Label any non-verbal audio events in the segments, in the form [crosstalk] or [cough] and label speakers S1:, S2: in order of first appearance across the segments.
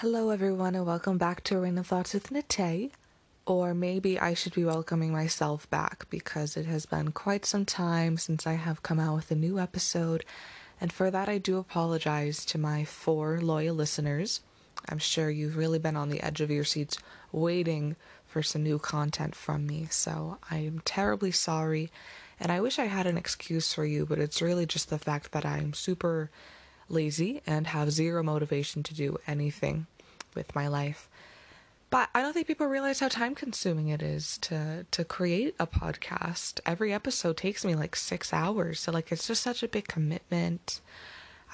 S1: Hello, everyone, and welcome back to Random Thoughts with Natté. Or maybe I should be welcoming myself back because it has been quite some time since I have come out with a new episode, and for that I do apologize to my four loyal listeners. I'm sure you've really been on the edge of your seats waiting for some new content from me, so I am terribly sorry, and I wish I had an excuse for you, but it's really just the fact that I'm super lazy and have zero motivation to do anything with my life. But I don't think people realize how time consuming it is to to create a podcast. Every episode takes me like 6 hours. So like it's just such a big commitment.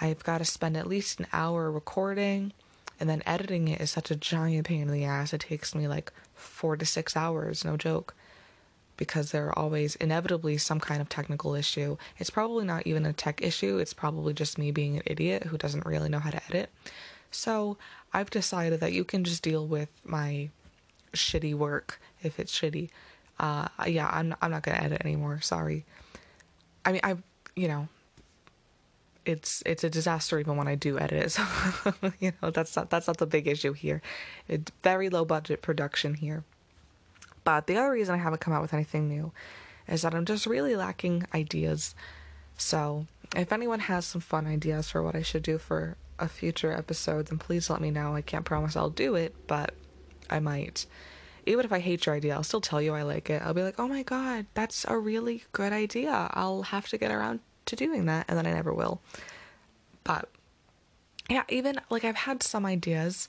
S1: I've got to spend at least an hour recording and then editing it is such a giant pain in the ass. It takes me like 4 to 6 hours, no joke because there are always inevitably some kind of technical issue. It's probably not even a tech issue, it's probably just me being an idiot who doesn't really know how to edit. So I've decided that you can just deal with my shitty work if it's shitty. Uh, yeah, I'm I'm not gonna edit anymore. Sorry. I mean, I you know, it's it's a disaster even when I do edit it. [laughs] So you know, that's not that's not the big issue here. It's very low budget production here. But the other reason I haven't come out with anything new is that I'm just really lacking ideas. So if anyone has some fun ideas for what I should do for a future episode, then please let me know. I can't promise I'll do it, but I might. Even if I hate your idea, I'll still tell you I like it. I'll be like, oh my god, that's a really good idea. I'll have to get around to doing that, and then I never will. But yeah, even like I've had some ideas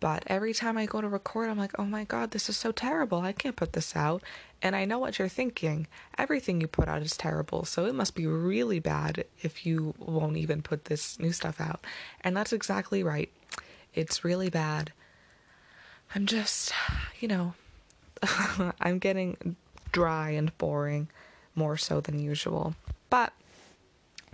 S1: but every time I go to record, I'm like, oh my God, this is so terrible. I can't put this out. And I know what you're thinking. Everything you put out is terrible. So it must be really bad if you won't even put this new stuff out. And that's exactly right. It's really bad. I'm just, you know, [laughs] I'm getting dry and boring more so than usual. But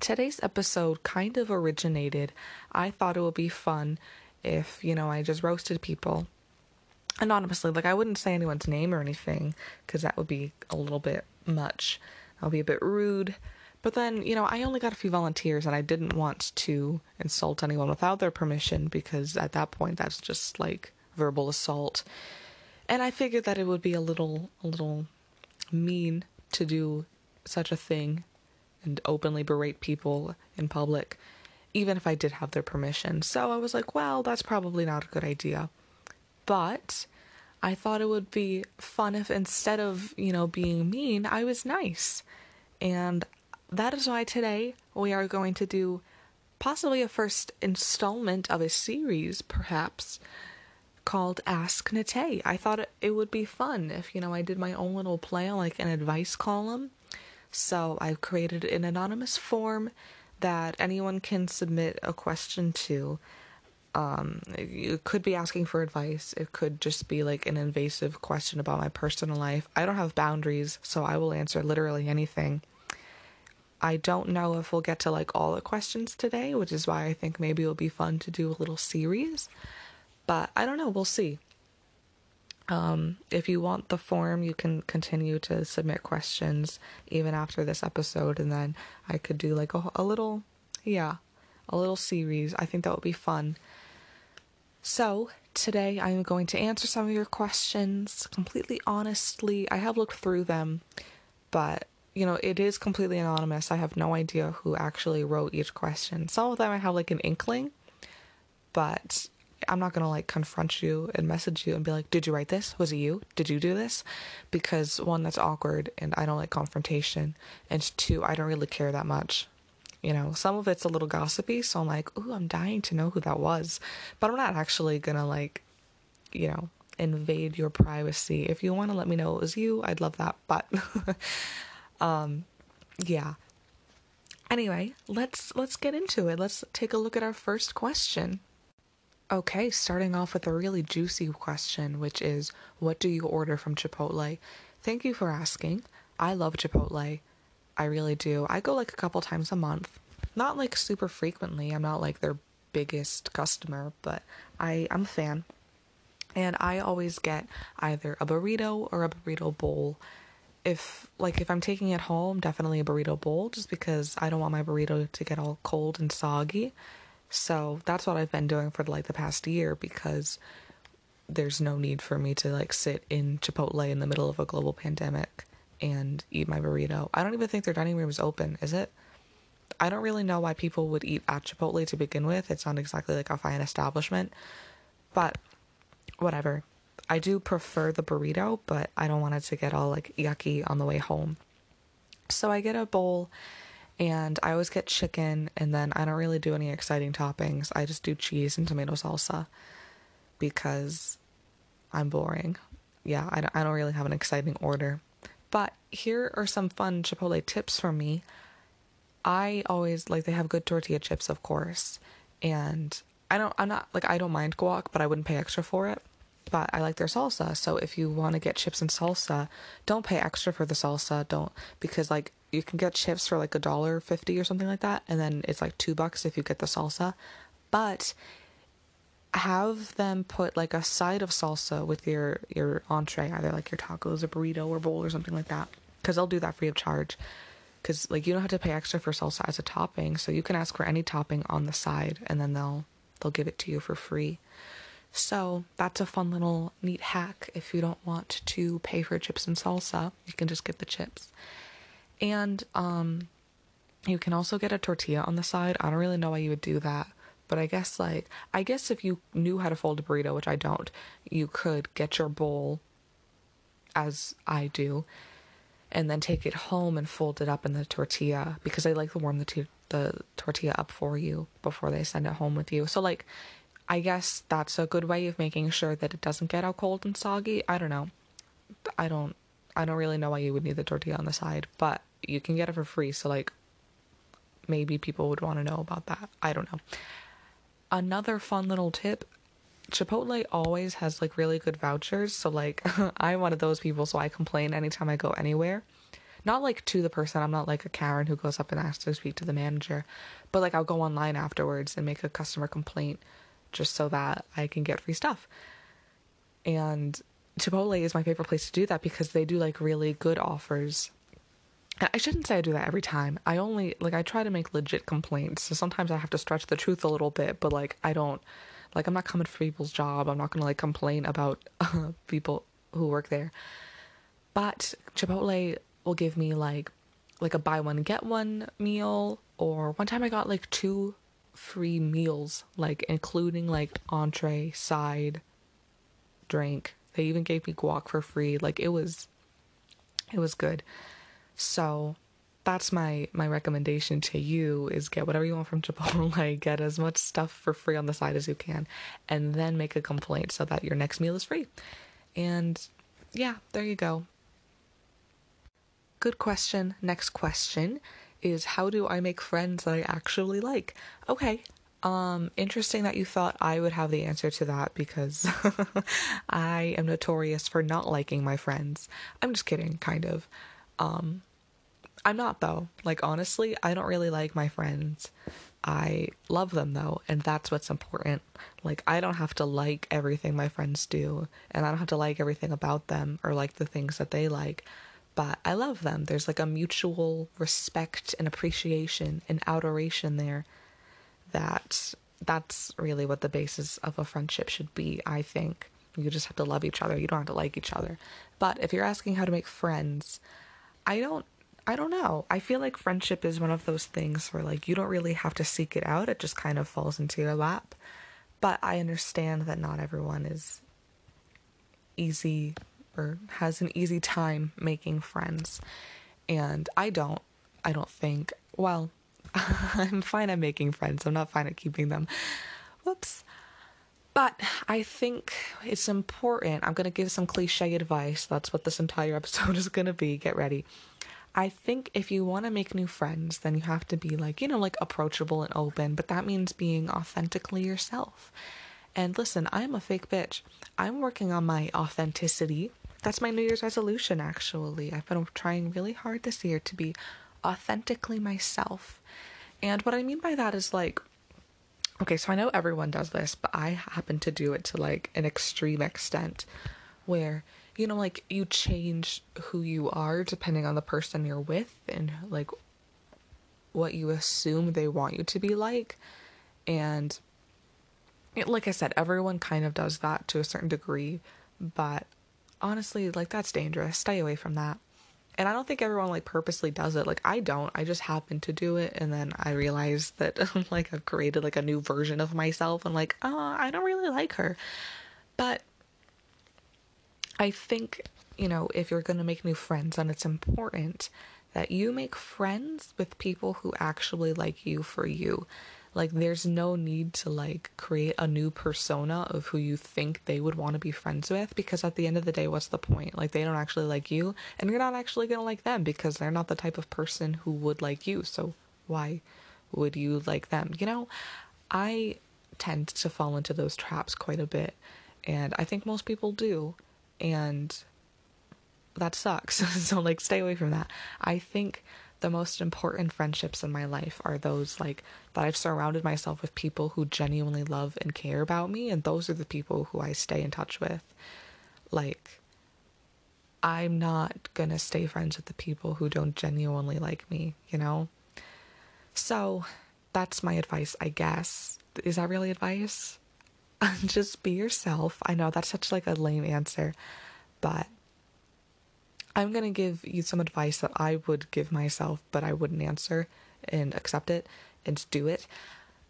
S1: today's episode kind of originated. I thought it would be fun if, you know, I just roasted people anonymously. Like, I wouldn't say anyone's name or anything because that would be a little bit much. I'll be a bit rude. But then, you know, I only got a few volunteers and I didn't want to insult anyone without their permission because at that point that's just like verbal assault. And I figured that it would be a little a little mean to do such a thing and openly berate people in public even if I did have their permission. So I was like, well, that's probably not a good idea. But I thought it would be fun if instead of, you know, being mean, I was nice. And that is why today we are going to do possibly a first installment of a series, perhaps, called Ask Natté. I thought it would be fun if, you know, I did my own little play on like an advice column. So I've created an anonymous form that anyone can submit a question to. Um, you could be asking for advice. It could just be like an invasive question about my personal life. I don't have boundaries, so I will answer literally anything. I don't know if we'll get to like all the questions today, which is why I think maybe it'll be fun to do a little series. But I don't know, we'll see. Um, if you want the form, you can continue to submit questions even after this episode, and then I could do like a, a little, yeah, a little series. I think that would be fun. So, today I'm going to answer some of your questions completely honestly. I have looked through them, but you know, it is completely anonymous. I have no idea who actually wrote each question. Some of them I have like an inkling, but I'm not gonna like confront you and message you and be like, "Did you write this? Was it you? Did you do this?" Because one, that's awkward, and I don't like confrontation, and two, I don't really care that much. You know, some of it's a little gossipy, so I'm like, "Ooh, I'm dying to know who that was," but I'm not actually gonna like, you know, invade your privacy. If you want to let me know it was you, I'd love that. But, [laughs] um, yeah. Anyway, let's let's get into it. Let's take a look at our first question. Okay, starting off with a really juicy question, which is what do you order from Chipotle? Thank you for asking. I love Chipotle. I really do. I go like a couple times a month. Not like super frequently. I'm not like their biggest customer, but I I'm a fan. And I always get either a burrito or a burrito bowl. If like if I'm taking it home, definitely a burrito bowl just because I don't want my burrito to get all cold and soggy So that's what I've been doing for like the past year because there's no need for me to like sit in Chipotle in the middle of a global pandemic and eat my burrito. I don't even think their dining room is open, is it? I don't really know why people would eat at Chipotle to begin with. It's not exactly like a fine establishment, but whatever. I do prefer the burrito, but I don't want it to get all like yucky on the way home. So I get a bowl and I always get chicken and then I don't really do any exciting toppings. I just do cheese and tomato salsa because I'm boring. Yeah, I don't, I don't really have an exciting order. But here are some fun Chipotle tips from me. I always like they have good tortilla chips, of course, and I don't I'm not like I don't mind guac, but I wouldn't pay extra for it. But I like their salsa, so if you want to get chips and salsa, don't pay extra for the salsa. Don't because like you can get chips for like a dollar fifty or something like that, and then it's like two bucks if you get the salsa. But have them put like a side of salsa with your your entree, either like your tacos, or burrito, or bowl, or something like that, because they'll do that free of charge. Because like you don't have to pay extra for salsa as a topping, so you can ask for any topping on the side, and then they'll they'll give it to you for free. So that's a fun little neat hack. If you don't want to pay for chips and salsa, you can just get the chips. And um, you can also get a tortilla on the side. I don't really know why you would do that but I guess like I guess if you knew how to fold a burrito, which I don't, you could get your bowl as I do and then take it home and fold it up in the tortilla because they like to warm the t- the tortilla up for you before they send it home with you. So like I guess that's a good way of making sure that it doesn't get out cold and soggy. I don't know. I don't I don't really know why you would need the tortilla on the side, but you can get it for free, so like maybe people would want to know about that. I don't know another fun little tip Chipotle always has like really good vouchers. So like [laughs] I'm one of those people so I complain anytime I go anywhere. Not like to the person. I'm not like a Karen who goes up and asks to speak to the manager. But like I'll go online afterwards and make a customer complaint just so that I can get free stuff. And Chipotle is my favorite place to do that because they do like really good offers I shouldn't say I do that every time. I only like I try to make legit complaints. So sometimes I have to stretch the truth a little bit, but like I don't like I'm not coming for people's job. I'm not going to like complain about uh, [laughs] people who work there. But Chipotle will give me like like a buy one get one meal or one time I got like two free meals like including like entree, side, drink. They even gave me guac for free. Like it was it was good. So that's my my recommendation to you is get whatever you want from [laughs] Chipotle, get as much stuff for free on the side as you can, and then make a complaint so that your next meal is free. And yeah, there you go. Good question. Next question is how do I make friends that I actually like? Okay. Um interesting that you thought I would have the answer to that because [laughs] I am notorious for not liking my friends. I'm just kidding, kind of. Um I'm not though. Like honestly, I don't really like my friends. I love them though, and that's what's important. Like I don't have to like everything my friends do, and I don't have to like everything about them or like the things that they like, but I love them. There's like a mutual respect and appreciation and adoration there that that's really what the basis of a friendship should be, I think. You just have to love each other. You don't have to like each other. But if you're asking how to make friends, I don't I don't know. I feel like friendship is one of those things where like you don't really have to seek it out. It just kind of falls into your lap. But I understand that not everyone is easy or has an easy time making friends. And I don't. I don't think. Well, [laughs] I'm fine at making friends. I'm not fine at keeping them. Whoops. But I think it's important. I'm going to give some cliche advice. That's what this entire episode [laughs] is going to be. Get ready. I think if you want to make new friends, then you have to be like, you know, like approachable and open, but that means being authentically yourself. And listen, I'm a fake bitch. I'm working on my authenticity. That's my New Year's resolution, actually. I've been trying really hard this year to be authentically myself. And what I mean by that is like, okay, so I know everyone does this, but I happen to do it to like an extreme extent where you know, like you change who you are depending on the person you're with and like what you assume they want you to be like. And it, like I said, everyone kind of does that to a certain degree, but honestly, like that's dangerous. Stay away from that. And I don't think everyone like purposely does it. Like I don't. I just happen to do it and then I realize that [laughs] like I've created like a new version of myself and like, "Oh, I don't really like her." But I think, you know, if you're going to make new friends, then it's important that you make friends with people who actually like you for you. Like there's no need to like create a new persona of who you think they would want to be friends with because at the end of the day what's the point? Like they don't actually like you and you're not actually going to like them because they're not the type of person who would like you. So why would you like them? You know, I tend to fall into those traps quite a bit and I think most people do and that sucks. [laughs] so like stay away from that. I think the most important friendships in my life are those like that I've surrounded myself with people who genuinely love and care about me and those are the people who I stay in touch with. Like I'm not going to stay friends with the people who don't genuinely like me, you know? So that's my advice, I guess. Is that really advice? [laughs] Just be yourself. I know that's such like a lame answer, but I'm going to give you some advice that I would give myself, but I wouldn't answer and accept it and do it.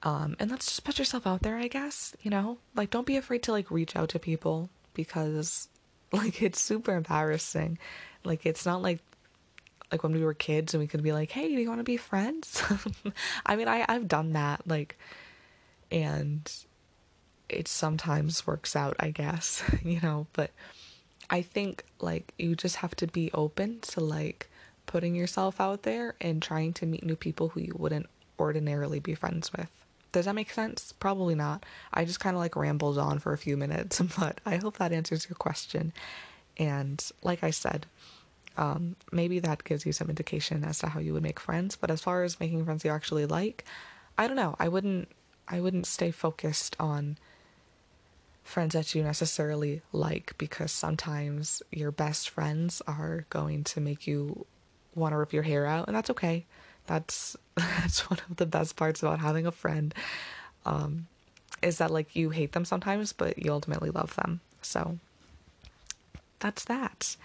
S1: Um, and let's just put yourself out there, I guess, you know? Like, don't be afraid to, like, reach out to people because, [laughs] like, it's super embarrassing. Like, it's not like, like when we were kids and we could be like, hey, do you want to be friends? [laughs] I mean, I, I've done that, like, and it sometimes works out, I guess, [laughs] you know, but I think like you just have to be open to like putting yourself out there and trying to meet new people who you wouldn't ordinarily be friends with. Does that make sense? Probably not. I just kind of like rambled on for a few minutes, [laughs] but I hope that answers your question. And like I said, um, maybe that gives you some indication as to how you would make friends. But as far as making friends you actually like, I don't know. I wouldn't. I wouldn't stay focused on friends that you necessarily like because sometimes your best friends are going to make you want to rip your hair out and that's okay. That's [laughs] that's one of the best parts about having a friend um, is that like you hate them sometimes but you ultimately love them. So that's that.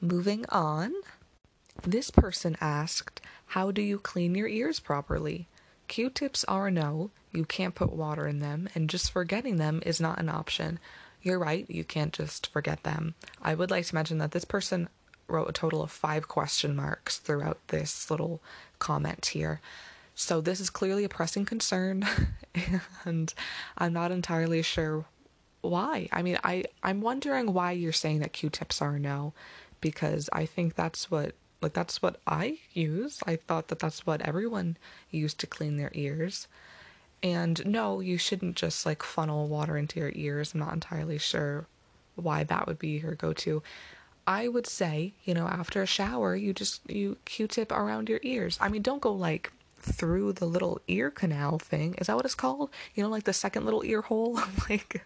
S1: Moving on. This person asked how do you clean your ears properly? Q-tips are no you can't put water in them, and just forgetting them is not an option. You're right, you can't just forget them. I would like to mention that this person wrote a total of five question marks throughout this little comment here. So this is clearly a pressing concern, [laughs] and I'm not entirely sure why. I mean, I I'm wondering why you're saying that Q-tips are no, because I think that's what like that's what I use. I thought that that's what everyone used to clean their ears. And no, you shouldn't just like funnel water into your ears. I'm not entirely sure why that would be your go to. I would say, you know, after a shower, you just you Q-tip around your ears. I mean, don't go like through the little ear canal thing. Is that what it's called? You know, like the second little ear hole. [laughs] like,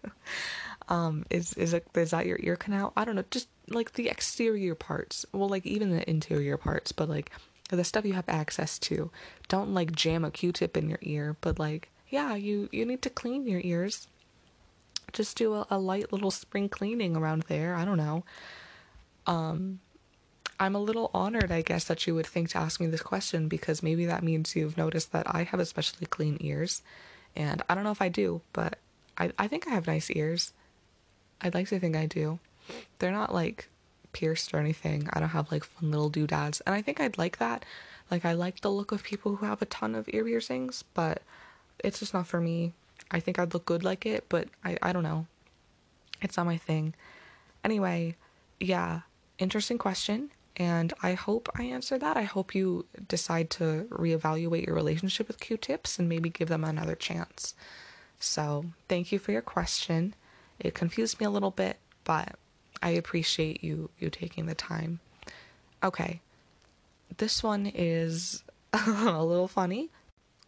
S1: um, is is it is that your ear canal? I don't know. Just like the exterior parts. Well, like even the interior parts, but like the stuff you have access to. Don't like jam a Q-tip in your ear, but like yeah, you you need to clean your ears. Just do a, a light little spring cleaning around there. I don't know. Um, I'm a little honored, I guess, that you would think to ask me this question because maybe that means you've noticed that I have especially clean ears. And I don't know if I do, but I, I think I have nice ears. I'd like to think I do. They're not like pierced or anything. I don't have like fun little doodads. And I think I'd like that. Like, I like the look of people who have a ton of ear piercings, but it's just not for me. I think I'd look good like it, but I, I don't know. It's not my thing. Anyway, yeah, interesting question. And I hope I answered that. I hope you decide to reevaluate your relationship with Q tips and maybe give them another chance. So, thank you for your question. It confused me a little bit, but I appreciate you you taking the time. Okay. This one is [laughs] a little funny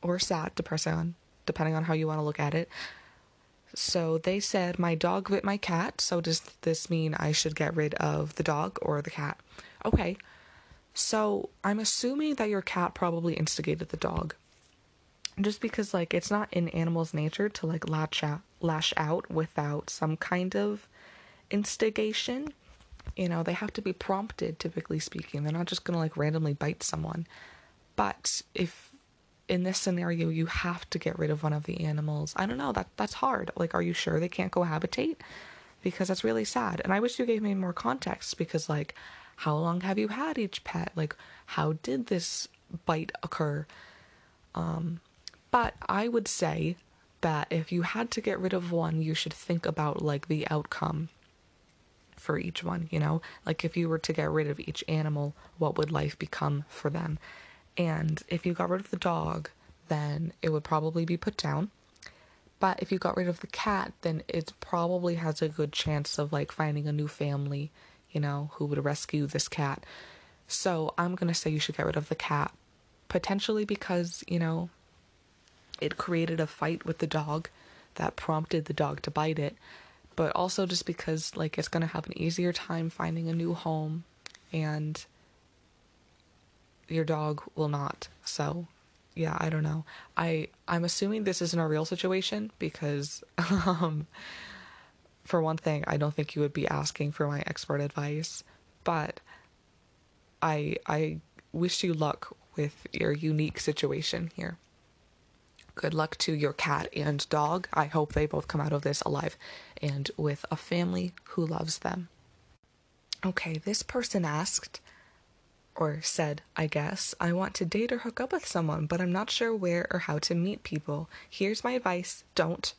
S1: or sad, depending on depending on how you want to look at it. So they said my dog bit my cat. So does this mean I should get rid of the dog or the cat? Okay. So I'm assuming that your cat probably instigated the dog. just because like it's not in animals nature to like lash out lash out without some kind of instigation you know they have to be prompted typically speaking they're not just to like randomly bite someone but if in this scenario you have to get rid of one of the animals. I don't know that that's hard. Like are you sure they can't cohabitate? Because that's really sad. And i wish you gave me more context because like how long have you had each pet? Like how did this bite occur? Um but I would say that if you had to get rid of one, you should think about like the outcome for each one, you know? Like if you were to get rid of each animal, what would life become for them? And if you got rid of the dog, then it would probably be put down. But if you got rid of the cat, then it probably has a good chance of like finding a new family, you know, who would rescue this cat. So I'm going to say you should get rid of the cat. Potentially because, you know, it created a fight with the dog that prompted the dog to bite it, but also just because like it's going to have an easier time finding a new home and your dog will not. So, yeah, I don't know. I I'm assuming this isn't a real situation because [laughs] um for one thing, I don't think you would be asking for my expert advice, but I I wish you luck with your unique situation here. Good luck to your cat and dog. I hope they both come out of this alive and with a family who loves them. Okay, this person asked, or said, I guess, I want to date or hook up with someone, but I'm not sure where or how to meet people. Here's my advice don't.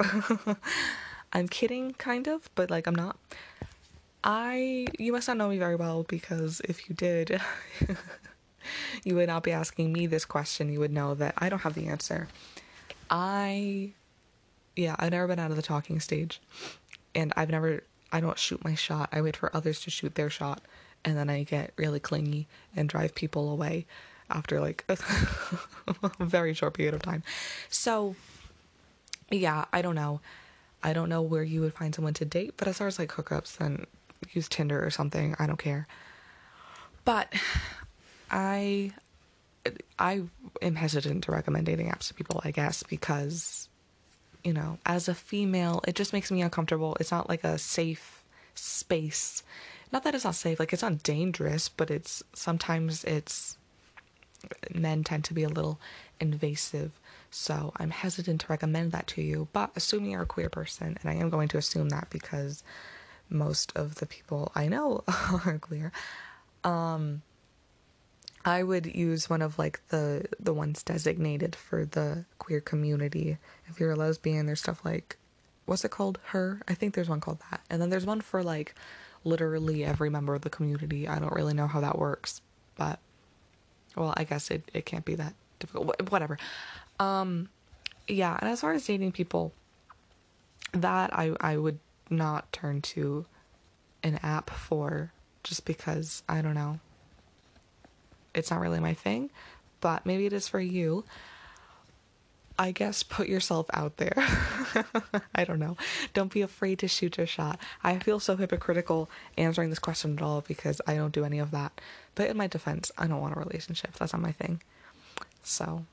S1: [laughs] I'm kidding, kind of, but like I'm not. I, you must not know me very well because if you did, [laughs] you would not be asking me this question. You would know that I don't have the answer. I, yeah, I've never been out of the talking stage. And I've never, I don't shoot my shot. I wait for others to shoot their shot. And then I get really clingy and drive people away after like [laughs] a very short period of time. So, yeah, I don't know. I don't know where you would find someone to date, but as far as like hookups, then use Tinder or something. I don't care. But I I am hesitant to recommend dating apps to people, I guess, because you know, as a female, it just makes me uncomfortable. It's not like a safe space. Not that it's not safe, like it's not dangerous, but it's sometimes it's men tend to be a little invasive. So I'm hesitant to recommend that to you. But assuming you're a queer person, and I am going to assume that because most of the people I know [laughs] are queer, um, I would use one of like the the ones designated for the queer community. If you're a lesbian, there's stuff like what's it called? Her? I think there's one called that. And then there's one for like literally every member of the community. I don't really know how that works, but well, I guess it it can't be that difficult. Whatever. Um yeah, and as far as dating people, that I I would not turn to an app for just because I don't know it's not really my thing, but maybe it is for you. I guess put yourself out there. [laughs] I don't know. Don't be afraid to shoot your shot. I feel so hypocritical answering this question at all because I don't do any of that. But in my defense, I don't want a relationship. That's not my thing. So,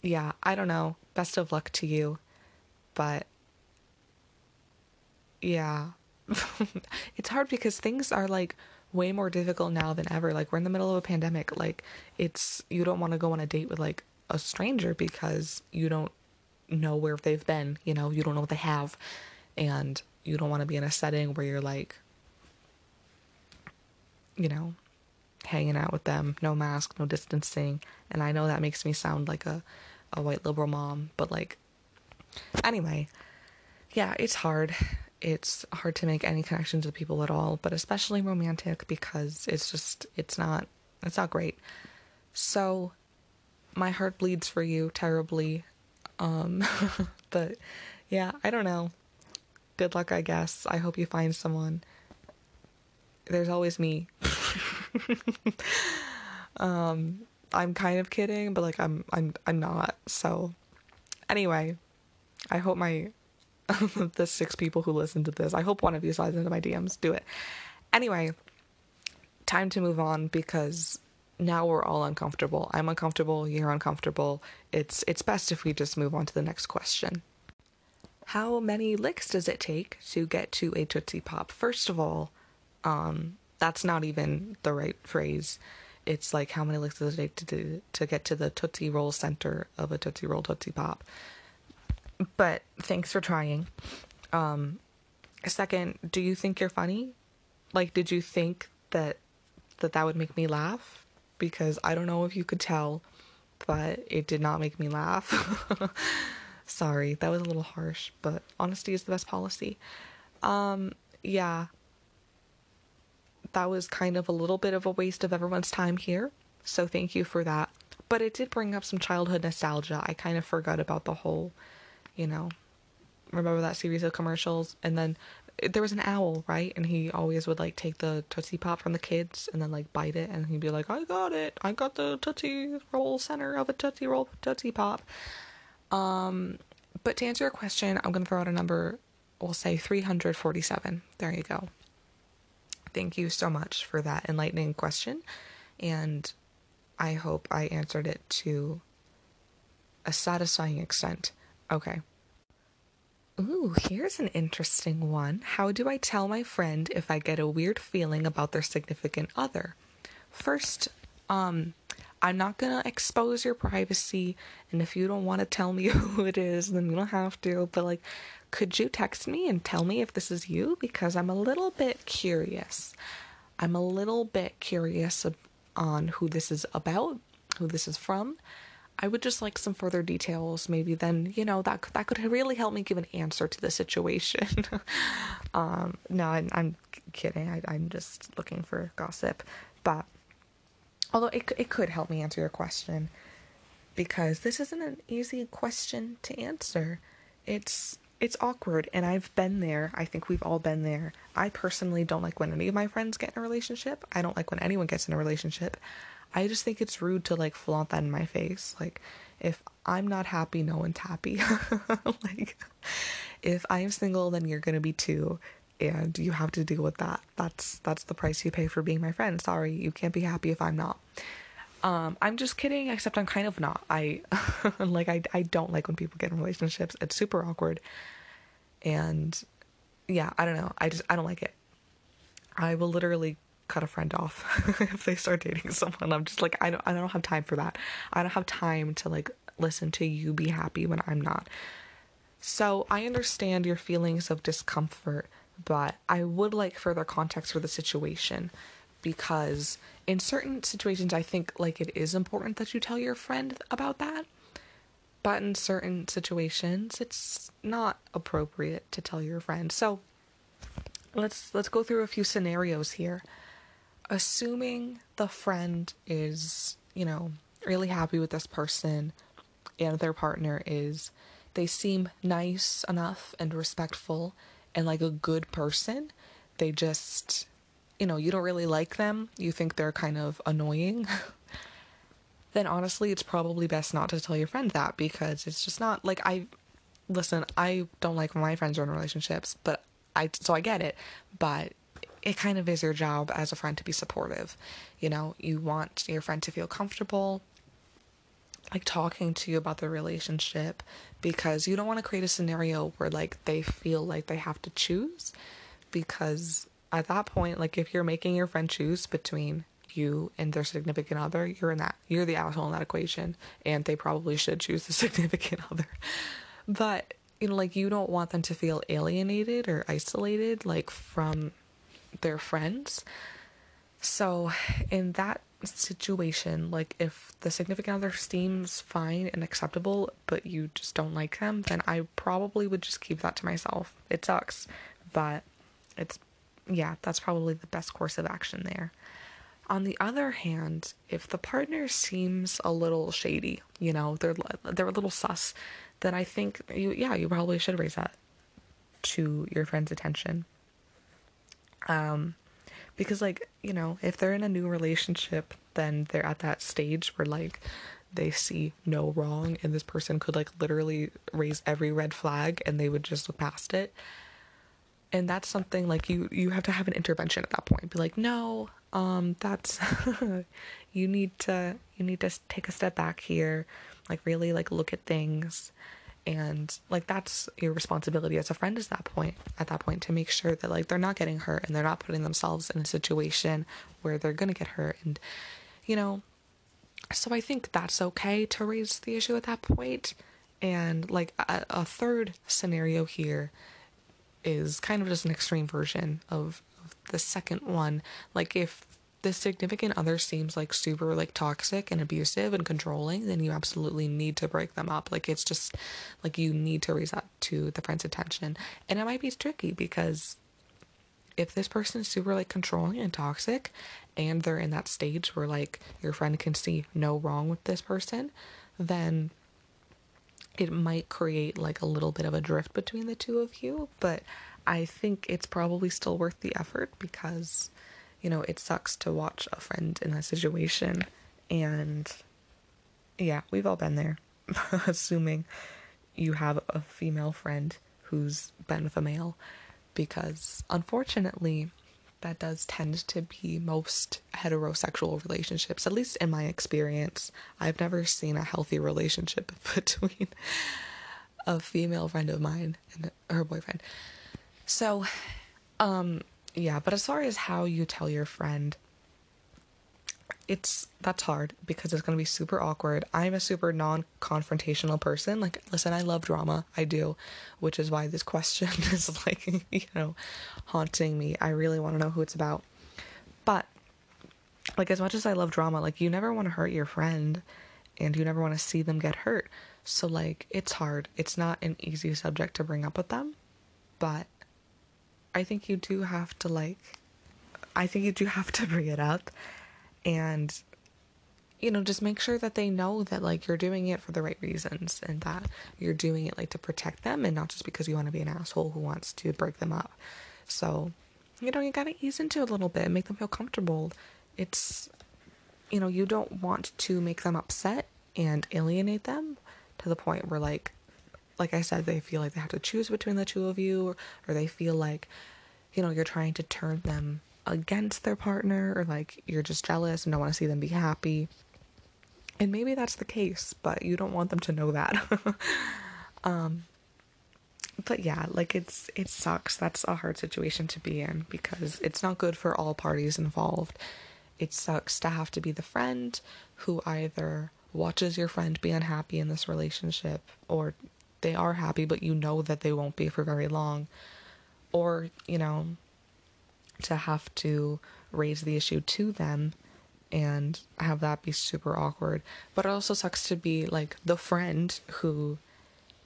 S1: yeah, I don't know. Best of luck to you. But, yeah. [laughs] it's hard because things are like way more difficult now than ever. Like we're in the middle of a pandemic. Like it's you don't want to go on a date with like a stranger because you don't know where they've been, you know, you don't know what they have and you don't want to be in a setting where you're like you know, hanging out with them, no mask, no distancing. And I know that makes me sound like a a white liberal mom, but like anyway, yeah, it's hard it's hard to make any connections with people at all, but especially romantic because it's just it's not it's not great. So my heart bleeds for you terribly. Um [laughs] but yeah, I don't know. Good luck, I guess. I hope you find someone. There's always me. [laughs] um I'm kind of kidding, but like I'm I'm I'm not. So anyway, I hope my [laughs] the six people who listen to this. I hope one of you slides into my DMs. Do it. Anyway, time to move on because now we're all uncomfortable. I'm uncomfortable, you're uncomfortable. It's it's best if we just move on to the next question. How many licks does it take to get to a Tootsie Pop? First of all, um, that's not even the right phrase. It's like how many licks does it take to do, to get to the Tootsie Roll center of a Tootsie Roll Tootsie Pop? But thanks for trying. Um, second, do you think you're funny? Like, did you think that that that would make me laugh? Because I don't know if you could tell, but it did not make me laugh. [laughs] Sorry, that was a little harsh, but honesty is the best policy. Um, yeah. That was kind of a little bit of a waste of everyone's time here. So thank you for that. But it did bring up some childhood nostalgia. I kind of forgot about the whole, you know, remember that series of commercials and then there was an owl, right? And he always would like take the Tootsie Pop from the kids and then like bite it and he'd be like, I got it. I got the Tootsie Roll center of a Tootsie Roll Tootsie Pop. Um, but to answer your question, I'm going to throw out a number. We'll say 347. There you go. Thank you so much for that enlightening question. And I hope I answered it to a satisfying extent. Okay. Ooh, here's an interesting one. How do I tell my friend if I get a weird feeling about their significant other? First, um, I'm not gonna expose your privacy, and if you don't want to tell me [laughs] who it is, then you don't have to. But like, could you text me and tell me if this is you? Because I'm a little bit curious. I'm a little bit curious on who this is about, who this is from. I would just like some further details. Maybe then you know that that could really help me give an answer to the situation. [laughs] um, no, I'm, I'm kidding. I, I'm just looking for gossip, but although it it could help me answer your question because this isn't an easy question to answer. It's it's awkward and I've been there. I think we've all been there. I personally don't like when any of my friends get in a relationship. I don't like when anyone gets in a relationship. I just think it's rude to like flaunt that in my face. Like, if I'm not happy, no one's happy. [laughs] like, if I'm single, then you're gonna be too, and you have to deal with that. That's that's the price you pay for being my friend. Sorry, you can't be happy if I'm not. Um, I'm just kidding, except I'm kind of not. I [laughs] like I I don't like when people get in relationships. It's super awkward. And yeah, I don't know. I just I don't like it. I will literally cut a friend off [laughs] if they start dating someone. I'm just like I don't I don't have time for that. I don't have time to like listen to you be happy when I'm not. So, I understand your feelings of discomfort, but I would like further context for the situation because in certain situations I think like it is important that you tell your friend about that. But in certain situations it's not appropriate to tell your friend. So, let's let's go through a few scenarios here assuming the friend is, you know, really happy with this person and their partner is, they seem nice enough and respectful and like a good person. They just, you know, you don't really like them. You think they're kind of annoying. [laughs] then honestly, it's probably best not to tell your friend that because it's just not like I listen, I don't like my friends are in relationships, but I so I get it, but it kind of is your job as a friend to be supportive. You know, you want your friend to feel comfortable like talking to you about the relationship because you don't want to create a scenario where like they feel like they have to choose because at that point like if you're making your friend choose between you and their significant other you're in that you're the asshole in that equation and they probably should choose the [laughs] significant other but you know like you don't want them to feel alienated or isolated like from their friends. So, in that situation, like if the significant other seems fine and acceptable, but you just don't like them, then I probably would just keep that to myself. It sucks, but it's yeah, that's probably the best course of action there. On the other hand, if the partner seems a little shady, you know, they're they're a little sus, then I think you yeah, you probably should raise that to your friend's attention. Um, because like you know, if they're in a new relationship, then they're at that stage where like they see no wrong, and this person could like literally raise every red flag, and they would just look past it. And that's something like you you have to have an intervention at that point. Be like, no, um that's [laughs] you need to you need to take a step back here like really like look at things and like that's your responsibility as a friend is that point at that point to make sure that like they're not getting hurt and they're not putting themselves in a situation where they're going to get hurt. And you know so i think that's okay to raise the issue at that point. And like a, a third scenario here is kind of just an extreme version of, of the second one. Like if the significant other seems like super like toxic and abusive and controlling, then you absolutely need to break them up. Like it's just like you need to that to the friend's attention. And it might be tricky because if this person is super like controlling and toxic and they're in that stage where like your friend can see no wrong with this person, then it might create like a little bit of a drift between the two of you, but I think it's probably still worth the effort because you know, it sucks to watch a friend in that situation. And yeah, we've all been there, [laughs] assuming you have a female friend who's been with a male, because unfortunately, that does tend to be most heterosexual relationships, at least in my experience. I've never seen a healthy relationship [laughs] between a female friend of mine and her boyfriend. So, um, yeah, but as far as how you tell your friend, it's that's hard because it's going to be super awkward. I'm a super non-confrontational person. Like, listen, I love drama. I do, which is why this question [laughs] is like, you know, haunting me. I really want to know who it's about. But like as much as I love drama, like you never want to hurt your friend and you never want to see them get hurt. So like it's hard. It's not an easy subject to bring up with them, but I think you do have to like I think you do have to [laughs] bring it up and you know just make sure that they know that like you're doing it for the right reasons and that you're doing it like to protect them and not just because you want to be an asshole who wants to break them up. So, you know, you got to ease into it a little bit, make them feel comfortable. It's you know, you don't want to make them upset and alienate them to the point where like like I said, they feel like they have to choose between the two of you, or, or they feel like, you know, you're trying to turn them against their partner, or like you're just jealous and don't want to see them be happy. And maybe that's the case, but you don't want them to know that. [laughs] um, but yeah, like it's it sucks. That's a hard situation to be in because it's not good for all parties involved. It sucks to have to be the friend who either watches your friend be unhappy in this relationship or they are happy, but you know that they won't be for very long. Or, you know, to have to raise the issue to them and have that be super awkward. But it also sucks to be like the friend who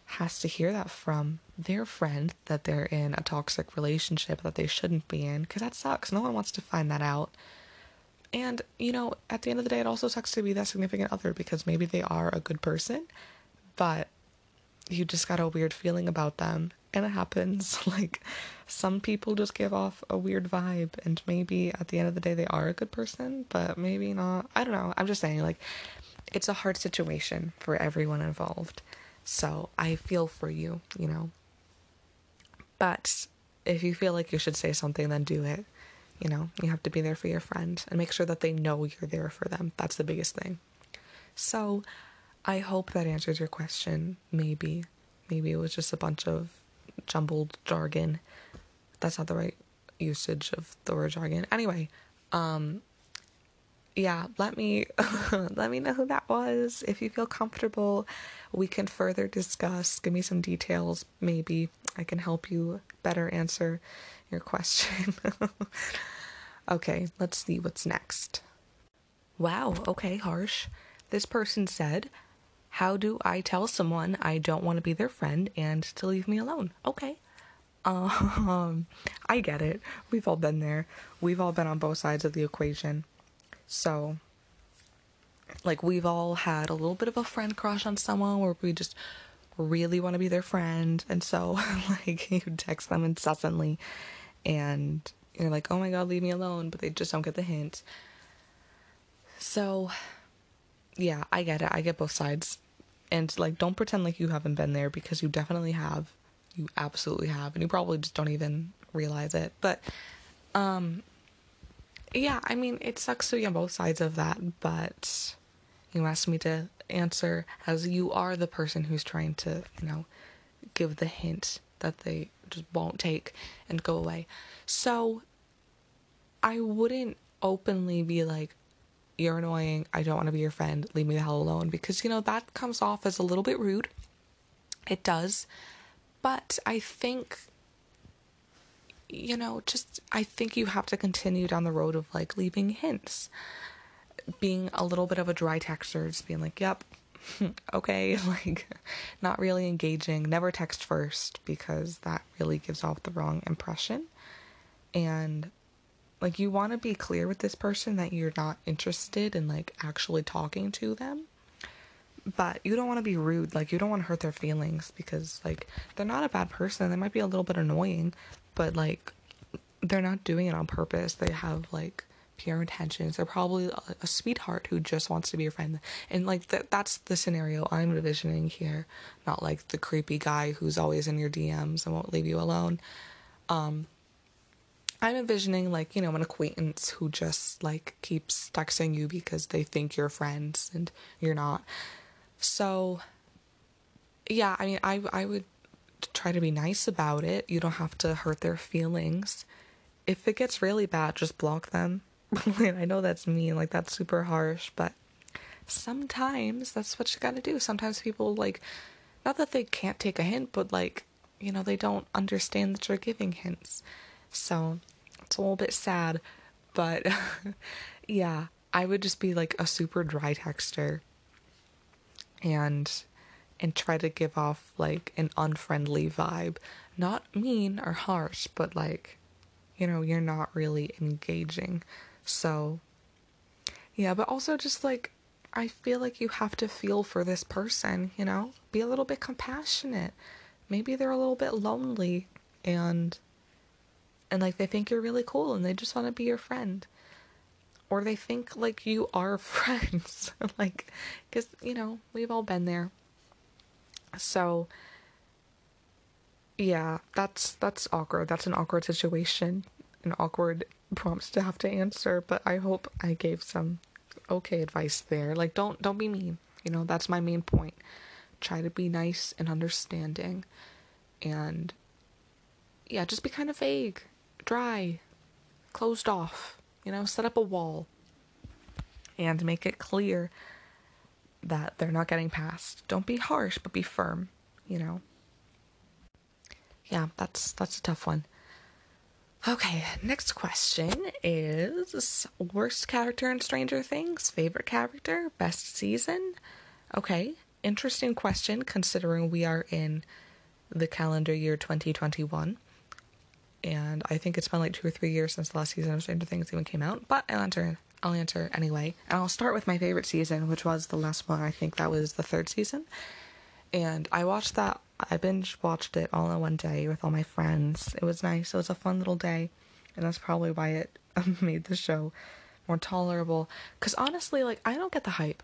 S1: has to hear that from their friend that they're in a toxic relationship that they shouldn't be in because that sucks. No one wants to find that out. And, you know, at the end of the day, it also sucks to be that significant other because maybe they are a good person, but you just got a weird feeling about them. And it happens. [laughs] Like some people just give off a weird vibe and maybe at the end of the day they are a good person but maybe not. I don't know. I'm just saying like it's a hard situation for everyone involved. So i feel for you you know? But if you feel like you should say something then do it. You know? You have to be there for your friend and make sure that they know you're there for them. That's the biggest thing. So I hope that answers your question. Maybe. Maybe it was just a bunch of jumbled jargon. That's not the right usage of the word jargon. Anyway, um yeah, let me [laughs] let me know who that was. If you feel comfortable, we can further discuss. Give me some details. Maybe I can help you better answer your question. [laughs] okay, let's see what's next. Wow, okay, harsh. This person said, how do I tell someone I don't want to be their friend and to leave me alone? Okay. Um, I get it. We've all been there. We've all been on both sides of the equation. So, like, we've all had a little bit of a friend crush on someone where we just really want to be their friend. And so, [laughs] like, you text them incessantly and you're like, oh my god, leave me alone. But they just don't get the hint. So, yeah, I get it. I get both sides. And like don't pretend like you haven't been there because you definitely have. You absolutely have and you probably just don't even realize it. But um yeah, I mean, it sucks to be on both sides of that, but you asked me to answer as you are the person who's trying to, you know, give the hint that they just won't take and go away. So I wouldn't openly be like, you're annoying, I don't want to be your friend, leave me the hell alone, because, you know, that comes off as a little bit rude. It does. But I think you know, just I think you have to continue down the road of like leaving hints. Being a little bit of a dry texter, just being like, yep, [laughs] okay, [laughs] like not really engaging. Never text first because that really gives off the wrong impression. And like you want to be clear with this person that you're not interested in like actually talking to them. But you don't want to be rude, like you don't want to hurt their feelings because like they're not a bad person. They might be a little bit annoying, but like they're not doing it on purpose. They have like pure intentions. They're probably a, sweetheart who just wants to be your friend. And like that that's the scenario I'm envisioning here, not like the creepy guy who's always in your DMs and won't leave you alone. Um I'm envisioning like, you know, an acquaintance who just like keeps texting you because they think you're friends and you're not. So yeah, I mean I I would try to be nice about it. You don't have to hurt their feelings. If it gets really bad, just block them. [laughs] I know that's mean, like that's super harsh, but sometimes that's what you gotta do. Sometimes people like, not that they can't take a hint, but like, you know, they don't understand that you're giving hints. So it's a little bit sad, but [laughs] yeah, I would just be like a super dry texter and and try to give off like an unfriendly vibe. Not mean or harsh, but like, you know, you're not really engaging. So, yeah, but also just like, I feel like you have to feel for this person, you know? Be a little bit compassionate. Maybe they're a little bit lonely and and like they think you're really cool and they just want to be your friend. Or they think like you are [laughs] friends. [laughs] like cuz you know, we've all been there. So yeah, that's that's awkward. That's an awkward situation, an awkward prompts to have to answer, but I hope I gave some okay advice there. Like don't don't be mean. You know, that's my main point. Try to be nice and understanding. And yeah, just be kind of vague, dry, closed off. You know, set up a wall and make it clear that they're not getting past. Don't be harsh, but be firm, you know. Yeah, that's that's a tough one. Okay, next question is worst character in Stranger Things, favorite character, best season. Okay, interesting question considering we are in the calendar year 2021. And I think it's been like two or three years since the last season of Stranger Things even came out, but I'll answer I'll answer anyway. And I'll start with my favorite season, which was the last one. I think that was the third season. And I watched that, I binge watched it all in one day with all my friends. It was nice. It was a fun little day. And that's probably why it [laughs] made the show more tolerable. Because honestly, like, I don't get the hype.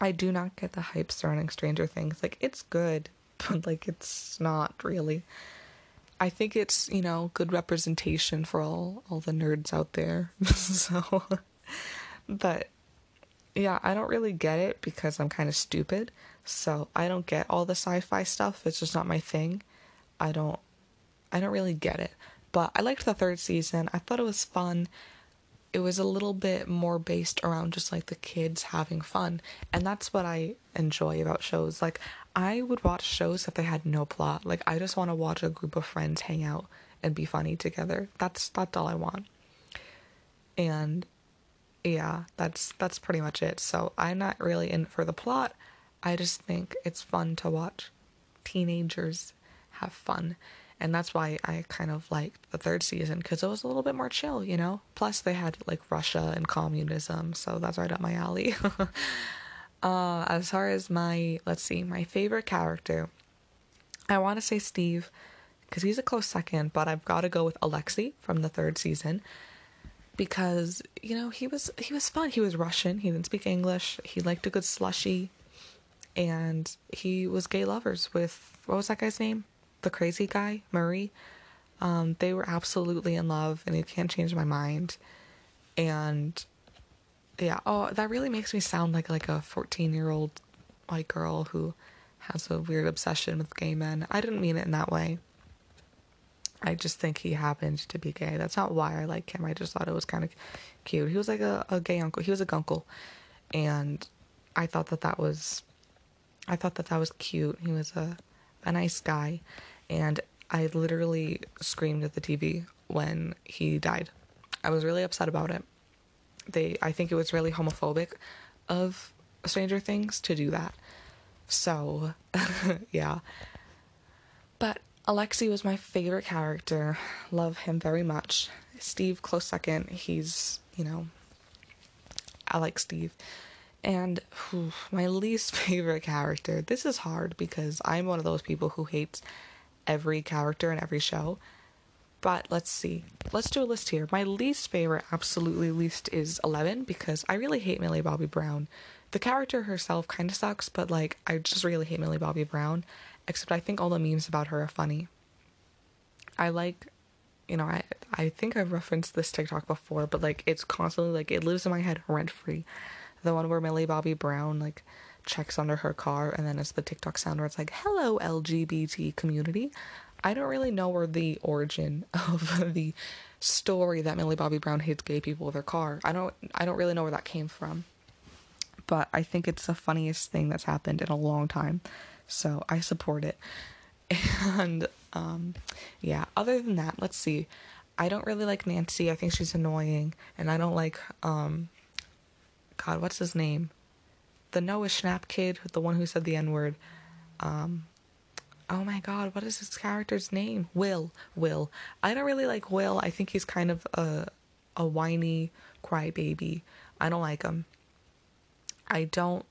S1: I do not get the hype surrounding Stranger Things. Like, it's good, [laughs] but like, it's not really. I think it's, you know, good representation for all all the nerds out there. [laughs] so but yeah, I don't really get it because I'm kind of stupid. So I don't get all the sci-fi stuff. It's just not my thing. I don't I don't really get it. But I liked the third season. I thought it was fun. It was a little bit more based around just like the kids having fun. And that's what I enjoy about shows. Like I would watch shows if they had no plot. Like I just want to watch a group of friends hang out and be funny together. That's that's all I want. And yeah, that's that's pretty much it. So I'm not really in for the plot. I just think it's fun to watch teenagers have fun. And that's why I kind of liked the third season because it was a little bit more chill, you know? Plus, they had like Russia and communism, so that's right up my alley. [laughs] Uh, as far as my, let's see, my favorite character, I want to say Steve because he's a close second, but I've got to go with Alexei from the third season because you know he was he was fun. He was Russian. He didn't speak English. He liked a good slushy, and he was gay lovers with what was that guy's name? The crazy guy, Murray. Um, they were absolutely in love, and you can't change my mind. And yeah, oh, that really makes me sound like like a 14 year old white girl who has a weird obsession with gay men. I didn't mean it in that way. I just think he happened to be gay. That's not why I like him. I just thought it was kind of cute. He was like a, a gay uncle. He was a gunkle. And I thought that that was, I thought that that was cute. He was a, a nice guy. And I literally screamed at the TV when he died. I was really upset about it. They, I think it was really homophobic of Stranger Things to do that. So, [laughs] yeah. But Alexei was my favorite character. Love him very much. Steve, close second. He's, you know, I like Steve. And whew, my least [laughs] favorite character. This is hard because I'm one of those people who hates every character in every show. But let's see. Let's do a list here. My least favorite, absolutely least, is Eleven because I really hate Millie Bobby Brown the character herself kind of sucks, but like I just really hate Millie Bobby Brown. Except I think all the memes about her are funny. I like, you know, I I think I've referenced this TikTok before, but like it's constantly like it lives in my head rent free. The one where Millie Bobby Brown like checks under her car and then it's the TikTok sound where it's like, "Hello LGBT community." I don't really know where the origin [laughs] of the story that Millie Bobby Brown hits gay people with her car. I don't I don't really know where that came from but I think it's the funniest thing that's happened in a long time. So I support it. [laughs] And um, yeah, other than that, let's see. I don't really like Nancy. I think she's annoying. And I don't like, um, God, what's his name? The Noah Schnapp kid, the one who said the N word. Um, oh my God, what is this character's name? Will. Will. I don't really like Will. I think he's kind of a, a whiny crybaby. I don't like him. I don't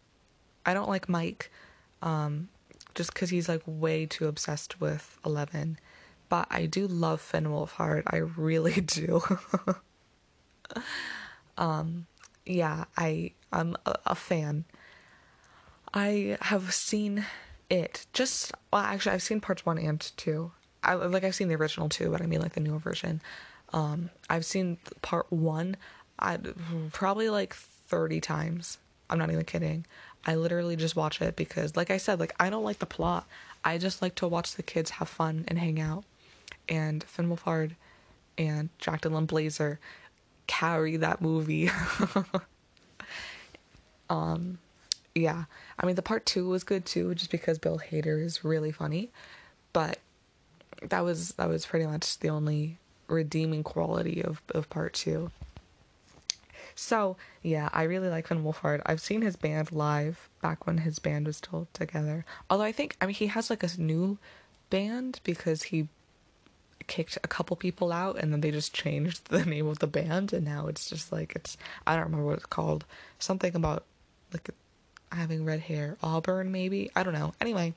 S1: I don't like Mike um just cuz he's like way too obsessed with 11. But I do love Finn Wolfhard. I really [laughs] do. um yeah, I I'm a, a fan. I have seen it just well actually I've seen parts 1 and 2. I like I've seen the original too, but I mean like the newer version. Um I've seen part 1 I probably like 30 times I'm not even kidding. I literally just watch it because, like I said, like I don't like the plot. I just like to watch the kids have fun and hang out. And Finn Wolfhard and Jack Dylan Grazer carry that movie. [laughs] um, yeah. I mean, the part two was good too, just because Bill Hader is really funny. But that was that was pretty much the only redeeming quality of of part two. So yeah, I really like Finn Wolfhard. I've seen his band live back when his band was still together. Although I think I mean he has like a new band because he kicked a couple people out and then they just changed [laughs] the name of the band and now it's just like it's I don't remember what it's called. Something about like having red hair. Auburn maybe? I don't know. Anyway.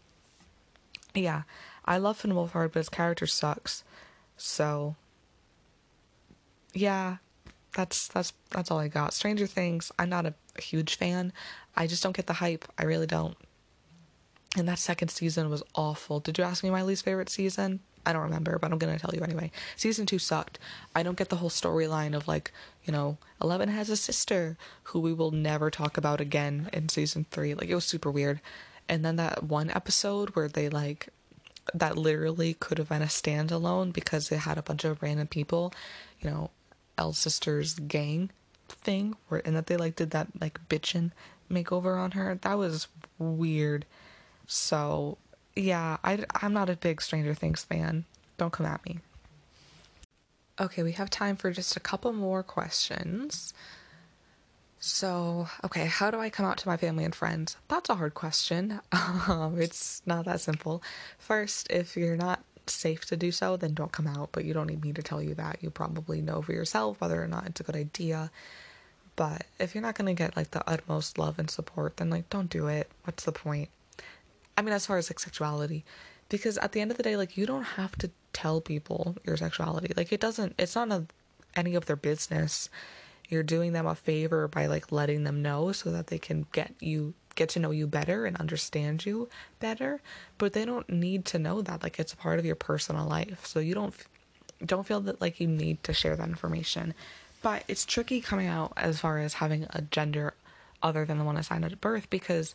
S1: Yeah. I love Finn Wolfhard, but his character sucks. So yeah, that's that's that's all I got. Stranger Things, I'm not a, huge fan. I just don't get the hype. I really don't. And that second season was awful. Did you ask me my least favorite season? I don't remember, but I'm gonna tell you anyway. Season two sucked. I don't get the whole storyline of like, you know, Eleven has a sister who we will never talk about again in season three. Like it was super weird. And then that one episode where they like that literally could have been a standalone because it had a bunch of random people, you know, L Sisters gang thing, where and that they like did that like bitchin' makeover on her. That was weird. So yeah, I I'm not a big Stranger Things fan. Don't come at me. Okay, we have time for just a couple more questions. So, okay, how do I come out to my family and friends? That's a hard question. [laughs] Um, it's not that simple. First, if you're not safe to do so, then don't come out. But you don't need me to tell you that. You probably know for yourself whether or not it's a good idea. But if you're not going to get like the utmost love and support, then like don't do it. What's the point? I mean, as far as like sexuality, because at the end of the day, like you don't have to tell people your sexuality. Like it doesn't, it's not a, any of their business. You're doing them a favor by like letting them know so that they can get you get to know you better and understand you better but they don't need to know that like it's a part of your personal life so you don't don't feel that like you need to share that information But it's tricky coming out as far as having a gender other than the one assigned at birth because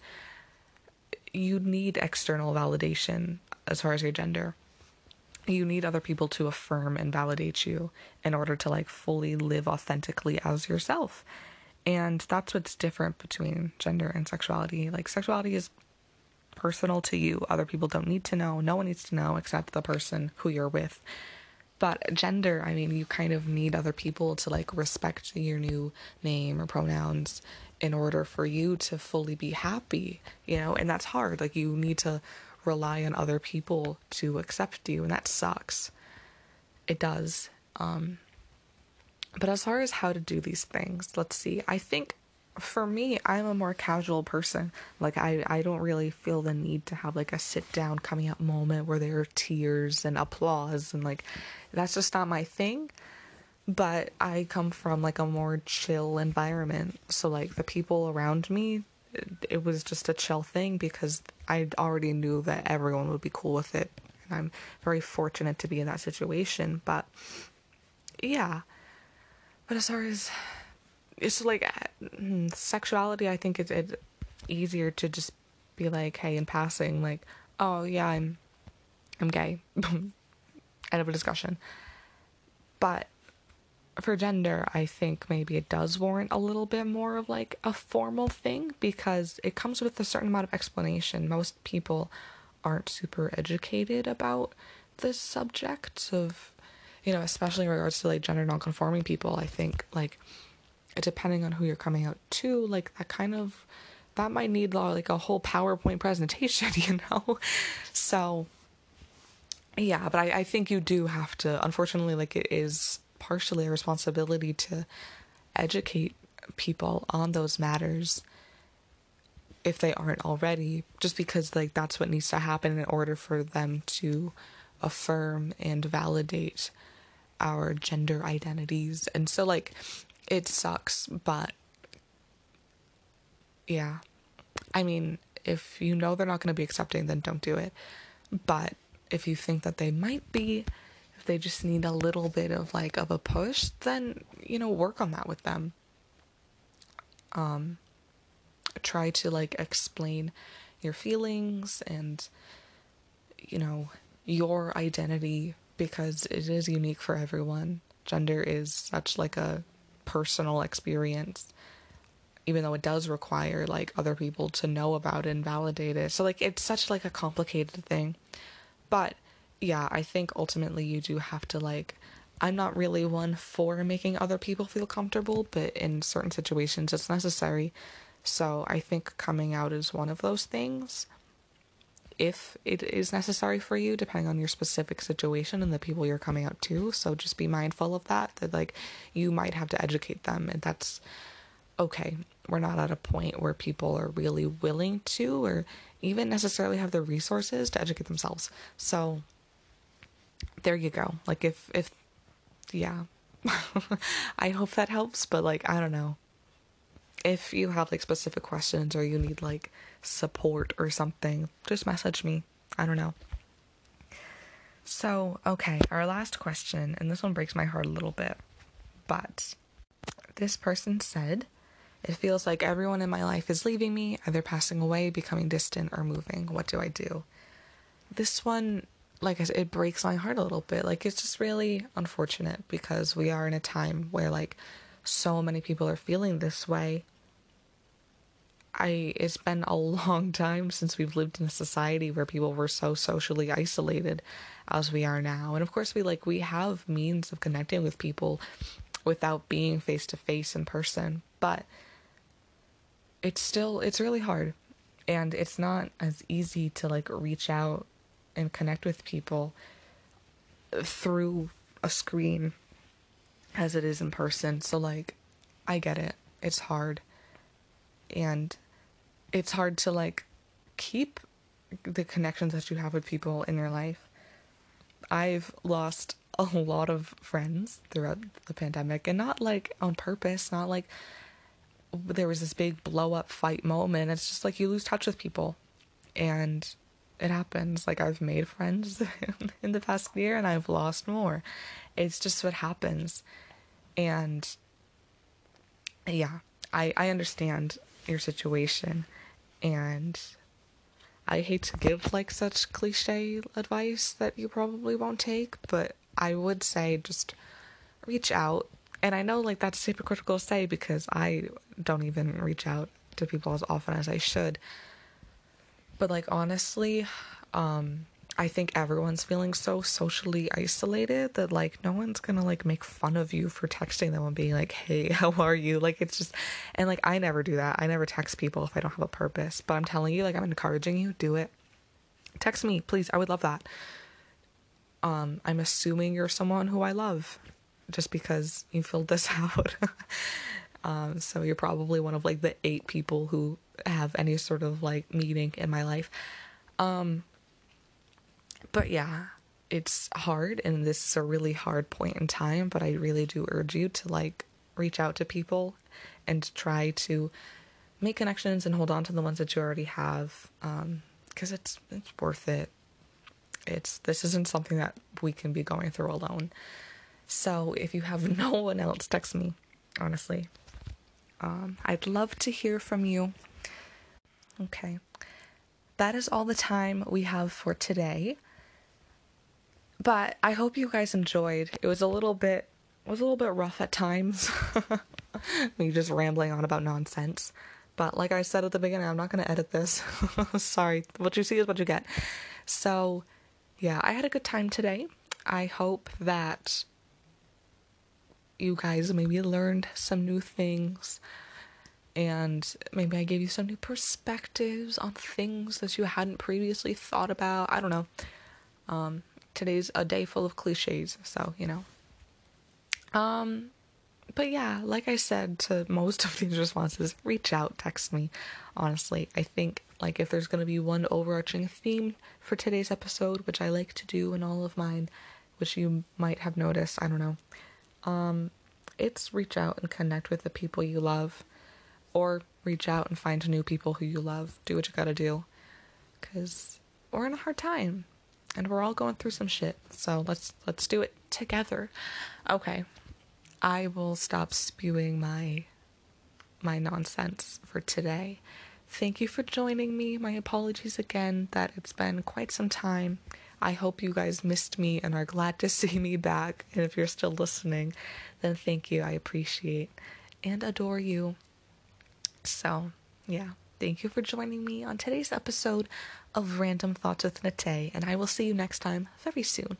S1: you need external validation as far as your gender. You need other people to affirm and validate you in order to like fully live authentically as yourself. And that's what's different between gender and sexuality. Like, sexuality is personal to you. Other people don't need to know. No one needs to know except the person who you're with. But gender, I mean, you kind of need other people to like respect your new name or pronouns in order for you to fully be happy, you know, and that's hard. Like, you need to rely on other people to accept you, and that sucks. It does. Um, but as far as how to do these things, let's see. I think for me, I'm a more casual person. Like I, I don't really feel the need to have like a sit down coming up moment where there are tears and applause and like that's just not my thing. But I come from like a more chill environment. So like the people around me, it, was just a chill thing because I already knew that everyone would be cool with it. And I'm very fortunate to be in that situation. But yeah. But as far as it's like mm, sexuality, I think it's, it's easier to just be like, hey, in passing, like, oh yeah, I'm, I'm gay. [laughs] End of a discussion. But for gender, I think maybe it does warrant a little bit more of like a formal thing because it comes with a certain amount of explanation. Most people aren't super educated about the subject of, you know, especially in regards to like gender nonconforming people. I think like depending on who you're coming out to, like that kind of that might need uh, like a whole PowerPoint presentation, [laughs] you know? So yeah, but I, I think you do have to unfortunately like it is partially a responsibility to educate people on those matters if they aren't already, just because like that's what needs to happen in order for them to affirm and validate our gender identities. And so like it sucks, but yeah. I mean, if you know they're not going to be accepting, then don't do it. But if you think that they might be, if they just need a little bit of like of a push, then you know, work on that with them. Um try to like explain your feelings and you know, your identity because it is unique for everyone. Gender is such like a personal experience even though it does require like other people to know about it and validate it. So like it's such like a complicated thing. But yeah i think ultimately you do have to like i'm not really one for making other people feel comfortable but in certain situations it's necessary. So i think coming out is one of those things if it is necessary for you, depending on your specific situation and the people you're coming out to. So just be mindful of that, that like you might have to educate them, and that's okay. We're not at a point where people are really willing to or even necessarily have the resources to educate themselves. So there you go. Like if if yeah. [laughs] I hope that helps, but like I don't know. If you have like specific questions or you need like support or something, just message me. I don't know. So, okay, our last question, and this one breaks my heart a little bit, but this person said, It feels like everyone in my life is leaving me, either passing away, becoming distant, or moving. What do I do? This one, like I said, it breaks my heart a little bit. Like, it's just really unfortunate because we are in a time where, like, so many people are feeling this way I it's been a [laughs] long time since we've lived in a society where people were so socially isolated as we are now. And of course we like we have means of connecting with people without being face to face in person, but it's still it's really hard and it's not as easy to like reach out and connect with people through a screen as it is in person. So like I get it. It's hard and it's hard to like keep the connections that you have with people in your life. I've lost a lot of friends throughout the pandemic and not like on purpose, not like there was this big blow up fight moment. It's just like you lose touch with people and it happens. Like I've made friends [laughs] in the past year and I've lost more. It's just what happens. And yeah, I I understand your situation and I hate to give like such cliche advice that you probably won't take, but I would say just reach out. And I know like that's hypocritical to say because I don't even reach out to people as often as I should. But like honestly, um I think everyone's feeling so socially isolated that like no one's gonna like make fun of you for texting them and being like, hey, [laughs] how are you? Like it's just, and like I never do that. I never text people if I don't have a purpose. But I'm telling you, like I'm encouraging you, do it. Text me, please. I would love that. Um, I'm assuming you're someone who I love just because you filled this [laughs] out. Um, so you're probably one of like the eight people who have any sort of like meaning in my life. Um, but yeah, it's hard and this is a really hard point in time, but I really do urge you to like reach out to people and try to make connections and hold on to the ones that you already have um because it's it's worth it. It's this isn't something that we can be going through alone. So if you have [laughs] no one else, text me, honestly. Um, I'd love to hear from you. Okay. That is all the time we have for today. But I hope you guys enjoyed. It was a little bit it was a little bit rough at times. [laughs] Me just rambling on about nonsense. But like I said at the beginning, I'm not going to edit this. [laughs] Sorry. What you see is what you get. So, yeah, I had a good time today. I hope that you guys maybe learned some new things and maybe I gave you some new perspectives on things that you hadn't previously thought about. I don't know. Um, today's a day full of cliches, so you know. Um, but yeah, like I said to most [laughs] of these responses, reach out, text me. Honestly, I think like if there's gonna be one overarching theme for today's episode, which I like to do in all of mine, which you might have noticed, I don't know. Um, it's reach out and connect with the people you love, or reach out and find new people who you love. Do what you gotta do, cause we're in a hard time and we're all going through some shit. So let's let's do it together. Okay. I will stop spewing my my nonsense for today. Thank you for joining me. My apologies again that it's been quite some time. I hope you guys missed me and are glad to [laughs] see me back. And if you're still listening, then thank you. I appreciate and adore you. So, yeah. Thank you for joining me on today's episode of Random Thoughts with Natté, and I will see you next time very soon.